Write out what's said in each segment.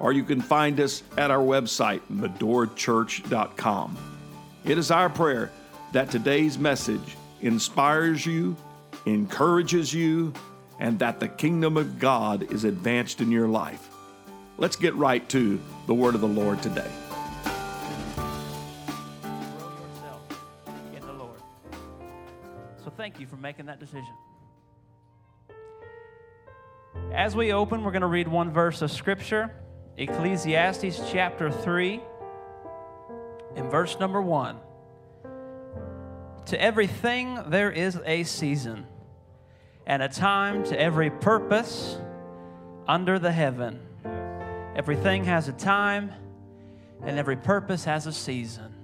or you can find us at our website, medorachurch.com. It is our prayer that today's message inspires you, encourages you, and that the kingdom of God is advanced in your life. Let's get right to the word of the Lord today. In the Lord. So thank you for making that decision. As we open, we're going to read one verse of Scripture Ecclesiastes chapter 3, in verse number 1. To everything there is a season, and a time to every purpose under the heaven. Everything has a time, and every purpose has a season.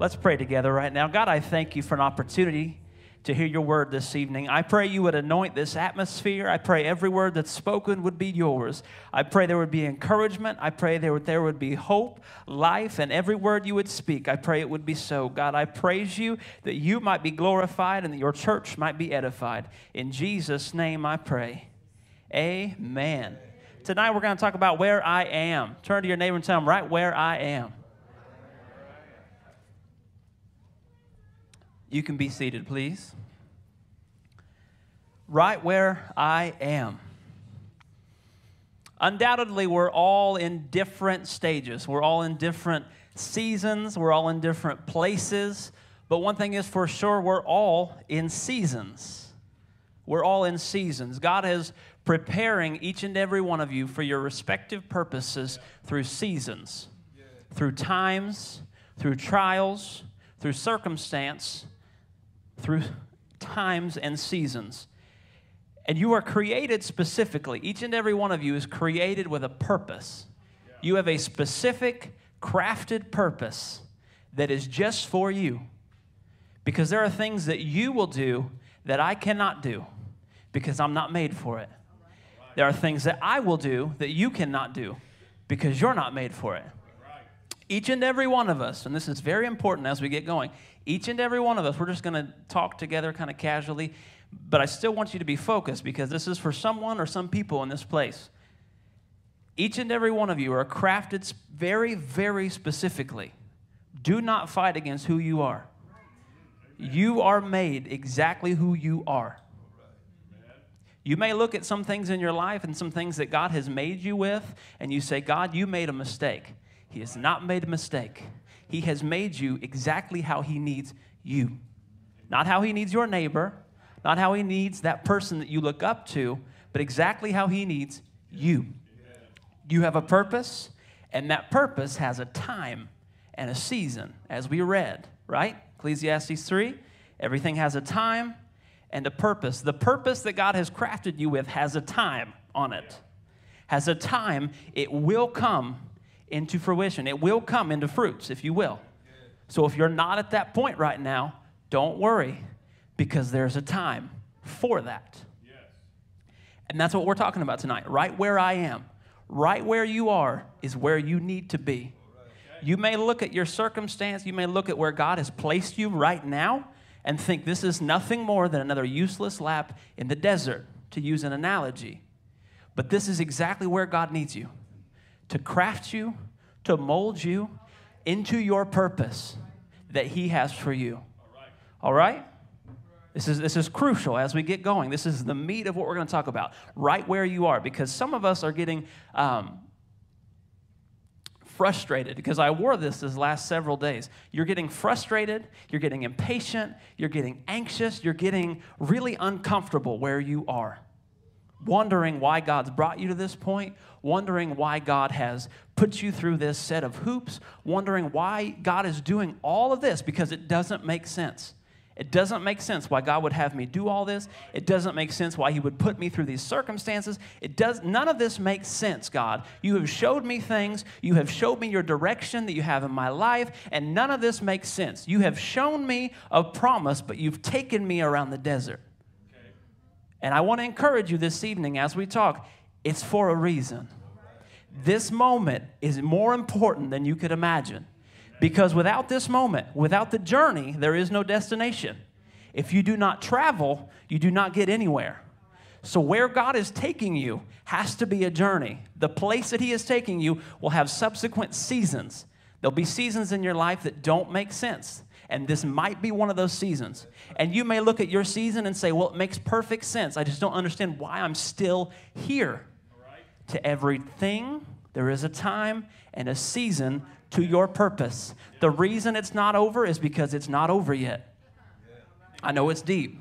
Let's pray together right now. God, I thank you for an opportunity to hear your word this evening. I pray you would anoint this atmosphere. I pray every word that's spoken would be yours. I pray there would be encouragement. I pray there would, there would be hope, life, and every word you would speak. I pray it would be so. God, I praise you that you might be glorified and that your church might be edified. In Jesus' name I pray. Amen. Tonight we're going to talk about where I am. Turn to your neighbor and tell them right where I am. You can be seated, please. Right where I am. Undoubtedly, we're all in different stages. We're all in different seasons. We're all in different places. But one thing is for sure, we're all in seasons. We're all in seasons. God is preparing each and every one of you for your respective purposes through seasons, through times, through trials, through circumstance, through times and seasons. And you are created specifically. Each and every one of you is created with a purpose. You have a specific, crafted purpose that is just for you. Because there are things that you will do that I cannot do because I'm not made for it. There are things that I will do that you cannot do because you're not made for it. Each and every one of us, and this is very important as we get going, each and every one of us, we're just going to talk together kind of casually, but I still want you to be focused because this is for someone or some people in this place. Each and every one of you are crafted very, very specifically. Do not fight against who you are. You are made exactly who you are. You may look at some things in your life and some things that God has made you with, and you say, God, you made a mistake. He has not made a mistake. He has made you exactly how He needs you. Not how He needs your neighbor, not how He needs that person that you look up to, but exactly how He needs you. You have a purpose, and that purpose has a time and a season, as we read, right? Ecclesiastes 3 everything has a time and a purpose. The purpose that God has crafted you with has a time on it, has a time. It will come into fruition, it will come into fruits, if you will. So if you're not at that point right now, don't worry because there's a time for that. And that's what we're talking about tonight. Right where I am, right where you are, is where you need to be. You may look at your circumstance, you may look at where God has placed you right now and think this is nothing more than another useless lap in the desert, to use an analogy. But this is exactly where God needs you to craft you, to mold you into your purpose that He has for you. All right? This is, this is crucial as we get going. This is the meat of what we're going to talk about, right where you are, because some of us are getting um, frustrated because I wore this this last several days. You're getting frustrated, you're getting impatient, you're getting anxious, you're getting really uncomfortable where you are. Wondering why God's brought you to this point, wondering why God has put you through this set of hoops, wondering why God is doing all of this because it doesn't make sense. It doesn't make sense why God would have me do all this. It doesn't make sense why He would put me through these circumstances. It does none of this makes sense, God. You have showed me things, you have showed me your direction that you have in my life, and none of this makes sense. You have shown me a promise, but you've taken me around the desert. And I want to encourage you this evening as we talk, it's for a reason. This moment is more important than you could imagine. Because without this moment, without the journey, there is no destination. If you do not travel, you do not get anywhere. So, where God is taking you has to be a journey. The place that He is taking you will have subsequent seasons. There'll be seasons in your life that don't make sense. And this might be one of those seasons. And you may look at your season and say, well, it makes perfect sense. I just don't understand why I'm still here. To everything, there is a time and a season to your purpose. The reason it's not over is because it's not over yet. I know it's deep,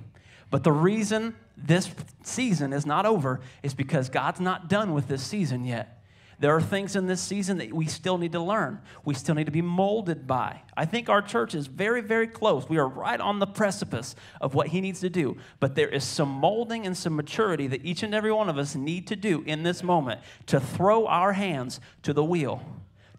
but the reason this season is not over is because God's not done with this season yet. There are things in this season that we still need to learn. We still need to be molded by. I think our church is very, very close. We are right on the precipice of what He needs to do. But there is some molding and some maturity that each and every one of us need to do in this moment to throw our hands to the wheel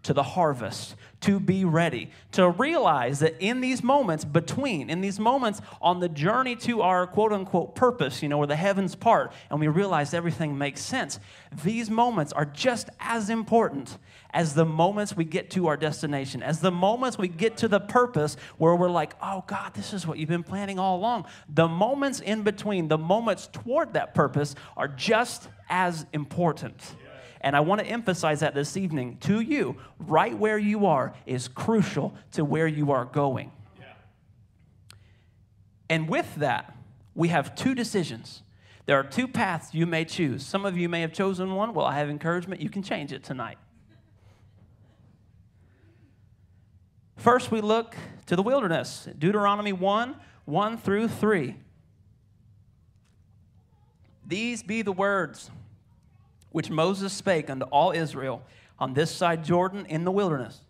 to the harvest, to be ready, to realize that in these moments between, in these moments on the journey to our quote unquote purpose, you know, where the heavens part and we realize everything makes sense, these moments are just as important as the moments we get to our destination, as the moments we get to the purpose where we're like, oh God, this is what you've been planning all along. The moments in between, the moments toward that purpose are just as important. And I want to emphasize that this evening to you. Right where you are is crucial to where you are going. Yeah. And with that, we have two decisions. There are two paths you may choose. Some of you may have chosen one. Well, I have encouragement. You can change it tonight. First, we look to the wilderness Deuteronomy 1 1 through 3. These be the words which Moses spake unto all Israel on this side Jordan in the wilderness.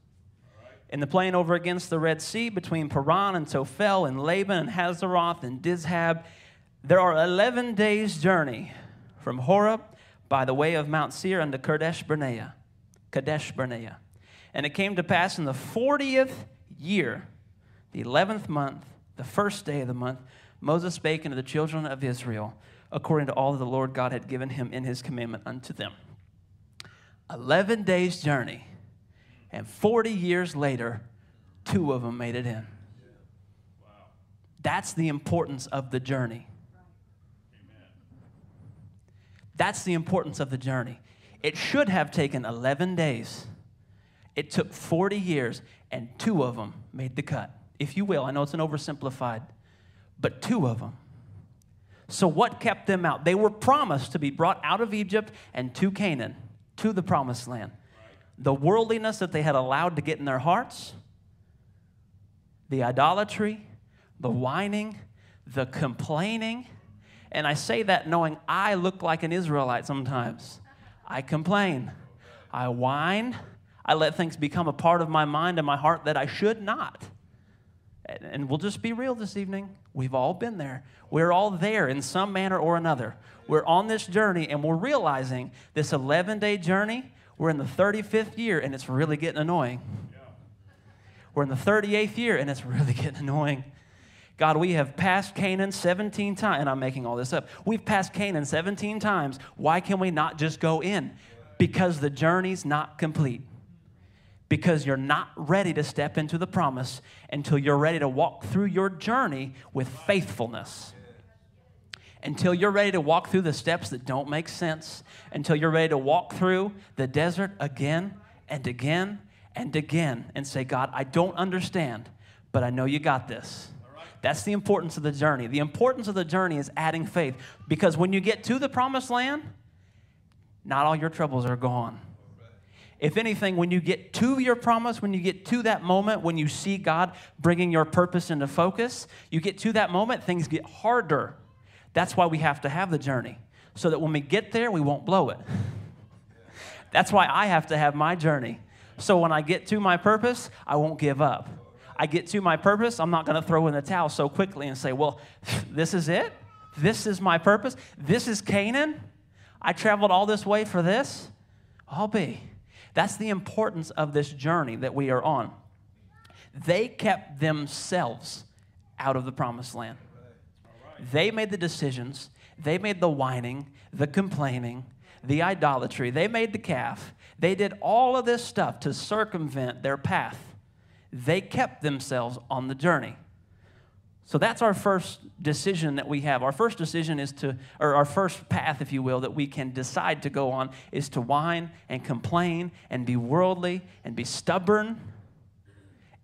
In the plain over against the Red Sea, between Paran and Tophel, and Laban and Hazeroth and Dizahab, there are 11 days' journey from Horeb by the way of Mount Seir unto Kadesh Barnea. Kadesh Barnea. And it came to pass in the 40th year, the 11th month, the first day of the month, Moses spake unto the children of Israel according to all that the Lord God had given him in his commandment unto them. 11 days' journey, and 40 years later, two of them made it in. That's the importance of the journey. That's the importance of the journey. It should have taken 11 days. It took 40 years, and two of them made the cut. If you will, I know it's an oversimplified, but two of them so, what kept them out? They were promised to be brought out of Egypt and to Canaan, to the promised land. The worldliness that they had allowed to get in their hearts, the idolatry, the whining, the complaining. And I say that knowing I look like an Israelite sometimes. I complain, I whine, I let things become a part of my mind and my heart that I should not. And we'll just be real this evening. We've all been there. We're all there in some manner or another. We're on this journey and we're realizing this 11 day journey, we're in the 35th year and it's really getting annoying. We're in the 38th year and it's really getting annoying. God, we have passed Canaan 17 times, and I'm making all this up. We've passed Canaan 17 times. Why can we not just go in? Because the journey's not complete because you're not ready to step into the promise until you're ready to walk through your journey with faithfulness. Until you're ready to walk through the steps that don't make sense, until you're ready to walk through the desert again and again and again and say, God, I don't understand, but I know you got this. That's the importance of the journey. The importance of the journey is adding faith because when you get to the promised land, not all your troubles are gone if anything, when you get to your promise, when you get to that moment, when you see God bringing your purpose into focus, you get to that moment, things get harder. That's why we have to have the journey, so that when we get there, we won't blow it. That's why I have to have my journey. So when I get to my purpose, I won't give up. I get to my purpose, I'm not going to throw in the towel so quickly and say, well, this is it? This is my purpose? This is Canaan? I traveled all this way for this? I'll be. That's the importance of this journey that we are on. They kept themselves out of the promised land. They made the decisions, they made the whining, the complaining, the idolatry, they made the calf. They did all of this stuff to circumvent their path. They kept themselves on the journey. So that's our first decision that we have. Our first decision is to, or our first path, if you will, that we can decide to go on is to whine and complain and be worldly and be stubborn.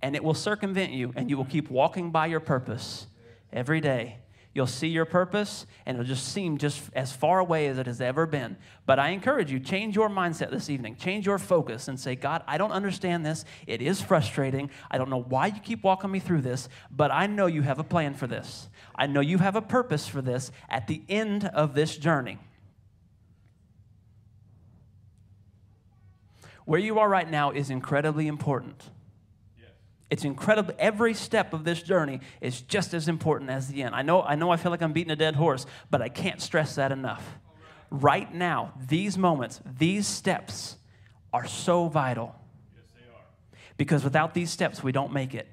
And it will circumvent you, and you will keep walking by your purpose every day You'll see your purpose, and it'll just seem just as far away as it has ever been. But I encourage you, change your mindset this evening. Change your focus and say, God, I don't understand this. It is frustrating. I don't know why you keep walking me through this, but I know you have a plan for this. I know you have a purpose for this at the end of this journey. Where you are right now is incredibly important. It's incredible. Every step of this journey is just as important as the end. I know, I know I feel like I'm beating a dead horse, but I can't stress that enough. Right now, these moments, these steps are so vital. Yes, they are. Because without these steps, we don't make it.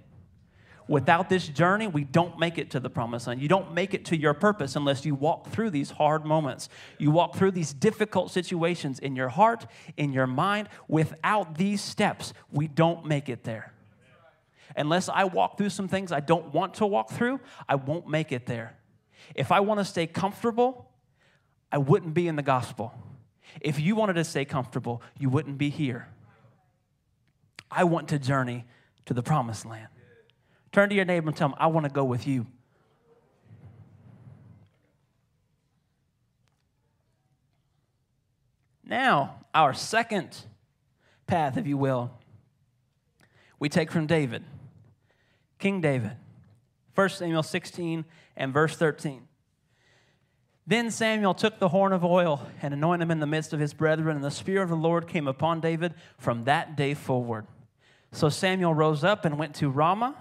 Without this journey, we don't make it to the promised land. You don't make it to your purpose unless you walk through these hard moments. You walk through these difficult situations in your heart, in your mind. Without these steps, we don't make it there unless I walk through some things I don't want to walk through, I won't make it there. If I want to stay comfortable, I wouldn't be in the gospel. If you wanted to stay comfortable, you wouldn't be here. I want to journey to the promised land. Turn to your neighbor and tell him, I want to go with you. Now, our second path, if you will, we take from David. King David. 1 Samuel 16 and verse 13. Then Samuel took the horn of oil and anointed him in the midst of his brethren, and the Spirit of the Lord came upon David from that day forward. So Samuel rose up and went to Ramah.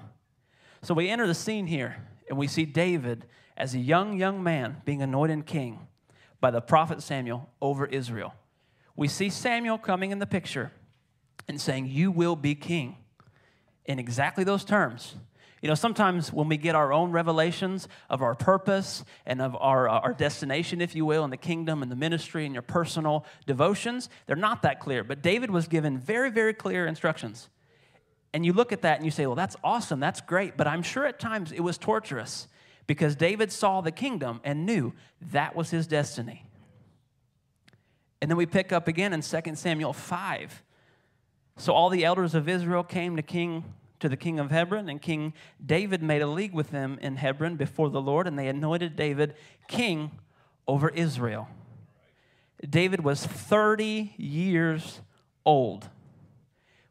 So we enter the scene here, and we see David as a young, young man being anointed king by the prophet Samuel over Israel. We see Samuel coming in the picture and saying, You will be king in exactly those terms. You know, sometimes when we get our own revelations of our purpose and of our, uh, our destination, if you will, in the kingdom and the ministry and your personal devotions, they're not that clear. But David was given very, very clear instructions. And you look at that and you say, well, that's awesome, that's great. But I'm sure at times it was torturous because David saw the kingdom and knew that was his destiny. And then we pick up again in 2 Samuel 5. So all the elders of Israel came to King to the king of Hebron, and King David made a league with them in Hebron before the Lord, and they anointed David king over Israel. David was 30 years old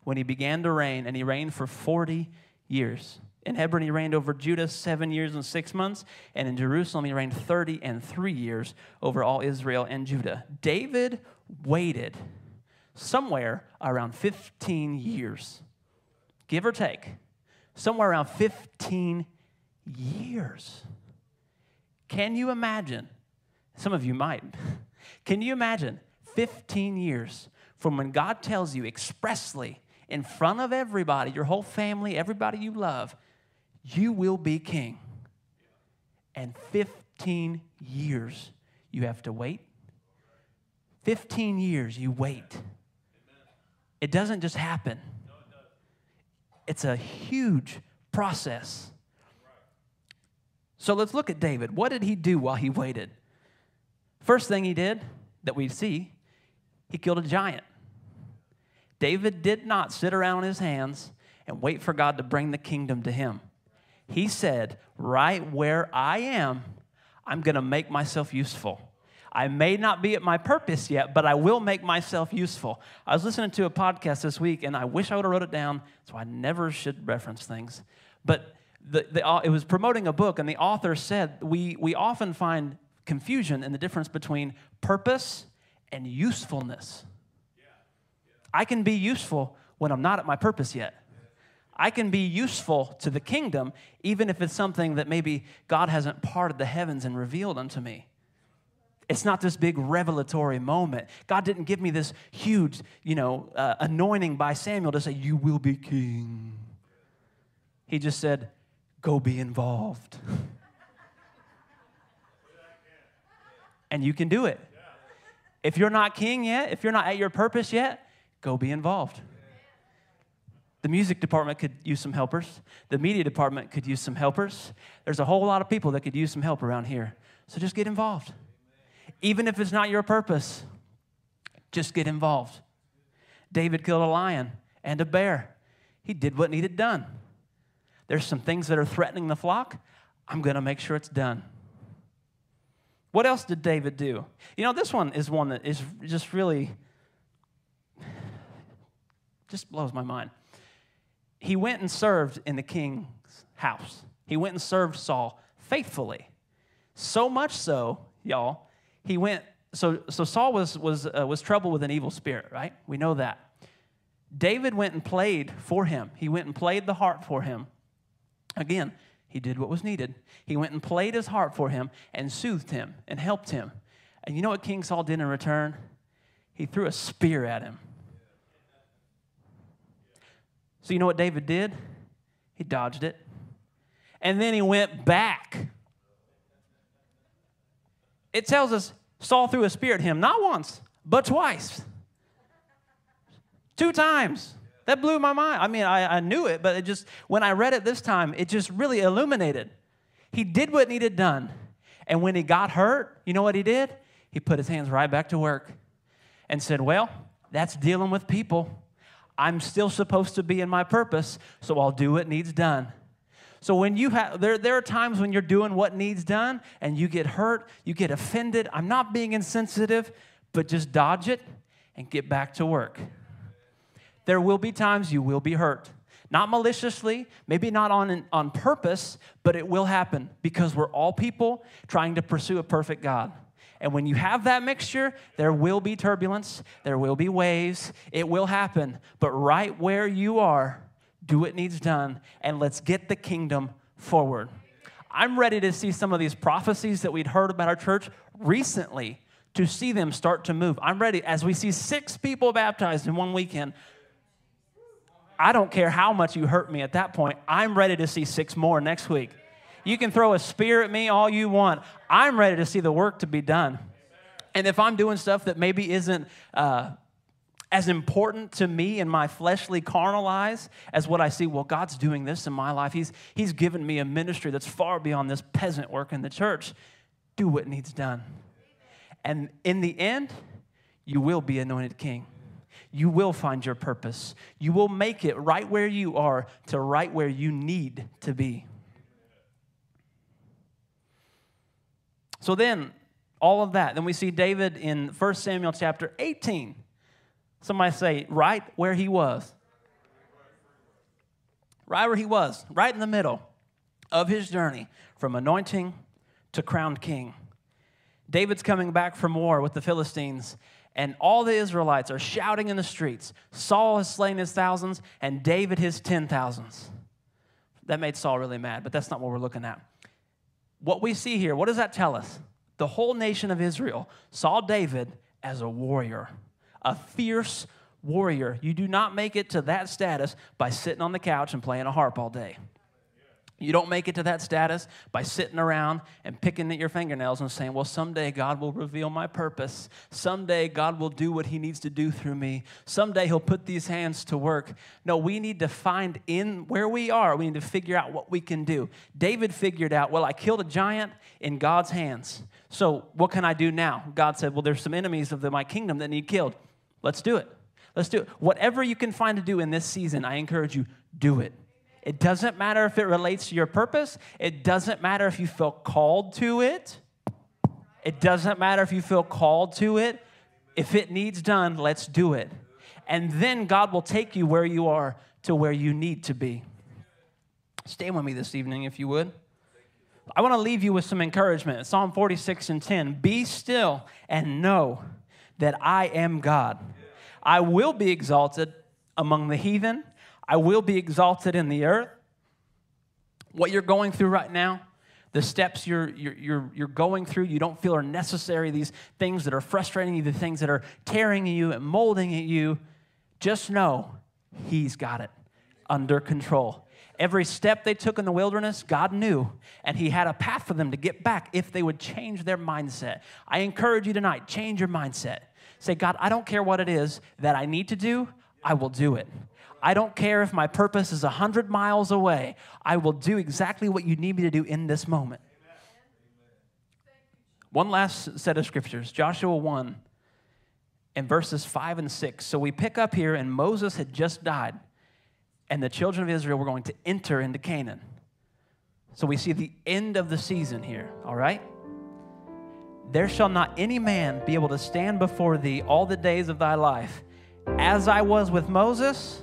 when he began to reign, and he reigned for 40 years. In Hebron, he reigned over Judah seven years and six months, and in Jerusalem, he reigned 30 and three years over all Israel and Judah. David waited somewhere around 15 years, give or take, somewhere around 15 years. Can you imagine? Some of you might. Can you imagine 15 years from when God tells you expressly in front of everybody, your whole family, everybody you love, you will be king? And 15 years you have to wait? 15 years you wait. It doesn't just happen, it's a huge process. So let's look at David. What did he do while he waited? First thing he did that we see, he killed a giant. David did not sit around his hands and wait for God to bring the kingdom to him. He said, Right where I am, I'm going to make myself useful. I may not be at my purpose yet, but I will make myself useful. I was listening to a podcast this week, and I wish I would have wrote it down, so I never should reference things. But the, the, uh, it was promoting a book, and the author said we, we often find confusion in the difference between purpose and usefulness. I can be useful when I'm not at my purpose yet. I can be useful to the kingdom, even if it's something that maybe God hasn't parted the heavens and revealed unto me. It's not this big revelatory moment. God didn't give me this huge, you know, uh, anointing by Samuel to say, You will be king. He just said, Go be involved. and you can do it. If you're not king yet, if you're not at your purpose yet, go be involved. The music department could use some helpers. The media department could use some helpers. There's a whole lot of people that could use some help around here. So just get involved. Even if it's not your purpose, just get involved. David killed a lion and a bear. He did what needed done. There's some things that are threatening the flock. I'm going to make sure it's done. What else did David do? You know, this one is one that is just really, just blows my mind he went and served in the king's house. He went and served Saul faithfully. So much so, y'all, he went, so, so Saul was, was, uh, was troubled with an evil spirit, right? We know that. David went and played for him. He went and played the harp for him. Again, he did what was needed. He went and played his harp for him and soothed him and helped him. And you know what King Saul did in return? He threw a spear at him. So, you know what David did? He dodged it. And then he went back. It tells us Saul threw a spear at him, not once, but twice. Two times. That blew my mind. I mean, I, I knew it, but it just, when I read it this time, it just really illuminated. He did what needed done. And when he got hurt, you know what he did? He put his hands right back to work and said, Well, that's dealing with people. I'm still supposed to be in my purpose, so I'll do what needs done. So when you have there, there are times when you're doing what needs done and you get hurt, you get offended. I'm not being insensitive, but just dodge it and get back to work. There will be times you will be hurt. Not maliciously, maybe not on, on purpose, but it will happen because we're all people trying to pursue a perfect God. And when you have that mixture, there will be turbulence, there will be waves, it will happen. But right where you are, do what needs done, and let's get the kingdom forward. I'm ready to see some of these prophecies that we'd heard about our church recently to see them start to move. I'm ready as we see six people baptized in one weekend. I don't care how much you hurt me at that point. I'm ready to see six more next week. You can throw a spear at me all you want. I'm ready to see the work to be done. And if I'm doing stuff that maybe isn't uh, as important to me in my fleshly carnal eyes as what I see, well, God's doing this in my life. He's, he's given me a ministry that's far beyond this peasant work in the church. Do what needs done. And in the end, you will be anointed king. You will find your purpose. You will make it right where you are to right where you need to be. So then, all of that. Then we see David in 1 Samuel chapter 18. Somebody say, right where he was. Right where he was, right in the middle of his journey from anointing to crowned king. David's coming back from war with the Philistines, and all the Israelites are shouting in the streets Saul has slain his thousands, and David his ten thousands. That made Saul really mad, but that's not what we're looking at what we see here, what does that tell us? The whole nation of Israel saw David as a warrior, a fierce warrior. You do not make it to that status by sitting on the couch and playing a harp all day. You don't make it to that status by sitting around and picking at your fingernails and saying, Well, someday God will reveal my purpose. Someday God will do what He needs to do through me. Someday He'll put these hands to work. No, we need to find in where we are, we need to figure out what we can do. David figured out, Well, I killed a giant in God's hands. So what can I do now? God said, Well, there's some enemies of my kingdom that need killed. Let's do it. Let's do it. Whatever you can find to do in this season, I encourage you, do it. It doesn't matter if it relates to your purpose. It doesn't matter if you feel called to it. It doesn't matter if you feel called to it. If it needs done, let's do it. And then God will take you where you are to where you need to be. Stay with me this evening, if you would. I want to leave you with some encouragement. Psalm 46 and 10 Be still and know that I am God. I will be exalted among the heathen. I will be exalted in the earth. What you're going through right now, the steps you're, you're, you're, going through, you don't feel are necessary, these things that are frustrating you, the things that are tearing you and molding at you, just know He's got it under control. Every step they took in the wilderness, God knew, and He had a path for them to get back if they would change their mindset. I encourage you tonight change your mindset. Say, God, I don't care what it is that I need to do, I will do it. I don't care if my purpose is 100 miles away, I will do exactly what you need me to do in this moment. One last set of scriptures Joshua 1 and verses 5 and 6. So we pick up here, and Moses had just died and the children of Israel were going to enter into Canaan. So we see the end of the season here, all right? There shall not any man be able to stand before thee all the days of thy life. As I was with Moses,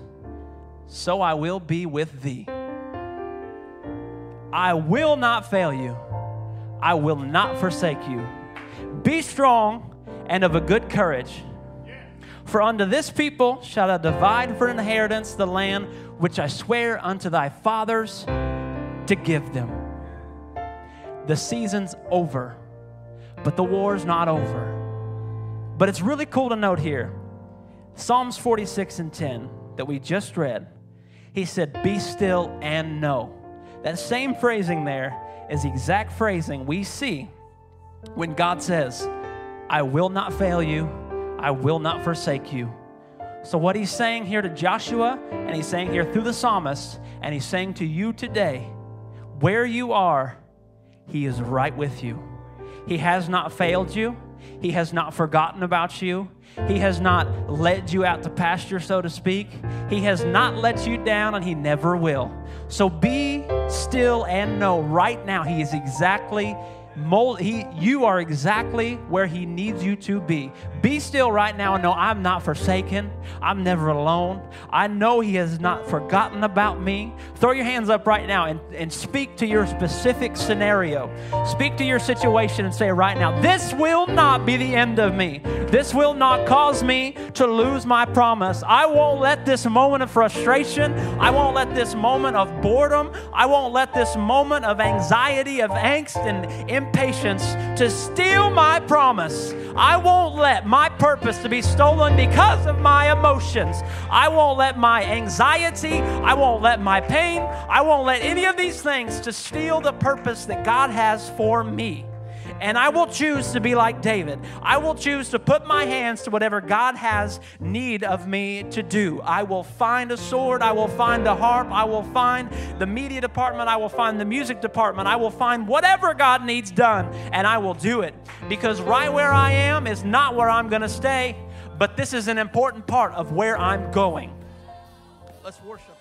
so I will be with thee. I will not fail you, I will not forsake you. Be strong and of a good courage. For unto this people shall I divide for inheritance the land which I swear unto thy fathers to give them. The season's over, but the war's not over. But it's really cool to note here Psalms 46 and 10 that we just read, he said, Be still and know. That same phrasing there is the exact phrasing we see when God says, I will not fail you, I will not forsake you. So, what he's saying here to Joshua, and he's saying here through the psalmist, and he's saying to you today, where you are, he is right with you. He has not failed you, he has not forgotten about you. He has not led you out to pasture, so to speak. He has not let you down, and He never will. So be still and know right now He is exactly mold he you are exactly where he needs you to be be still right now and know i'm not forsaken. I'm never alone. I know he has not forgotten about me. Throw your hands up right now and, and speak to your specific scenario. Speak to your situation and say right now this will not be the end of me. This will not cause me to lose my promise. I won't let this moment of frustration i won't let this moment of boredom i won't let this moment of anxiety of angst and impatience to steal my promise. I won't let my purpose to be stolen because of my emotions. I won't let my anxiety, I won't let my pain, I won't let any of these things to steal the purpose that God has for me. And I will choose to be like David. I will choose to put my hands to whatever God has need of me to do. I will find a sword. I will find a harp. I will find the media department. I will find the music department. I will find whatever God needs done, and I will do it. Because right where I am is not where I'm going to stay, but this is an important part of where I'm going. Let's worship.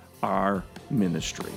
our ministry.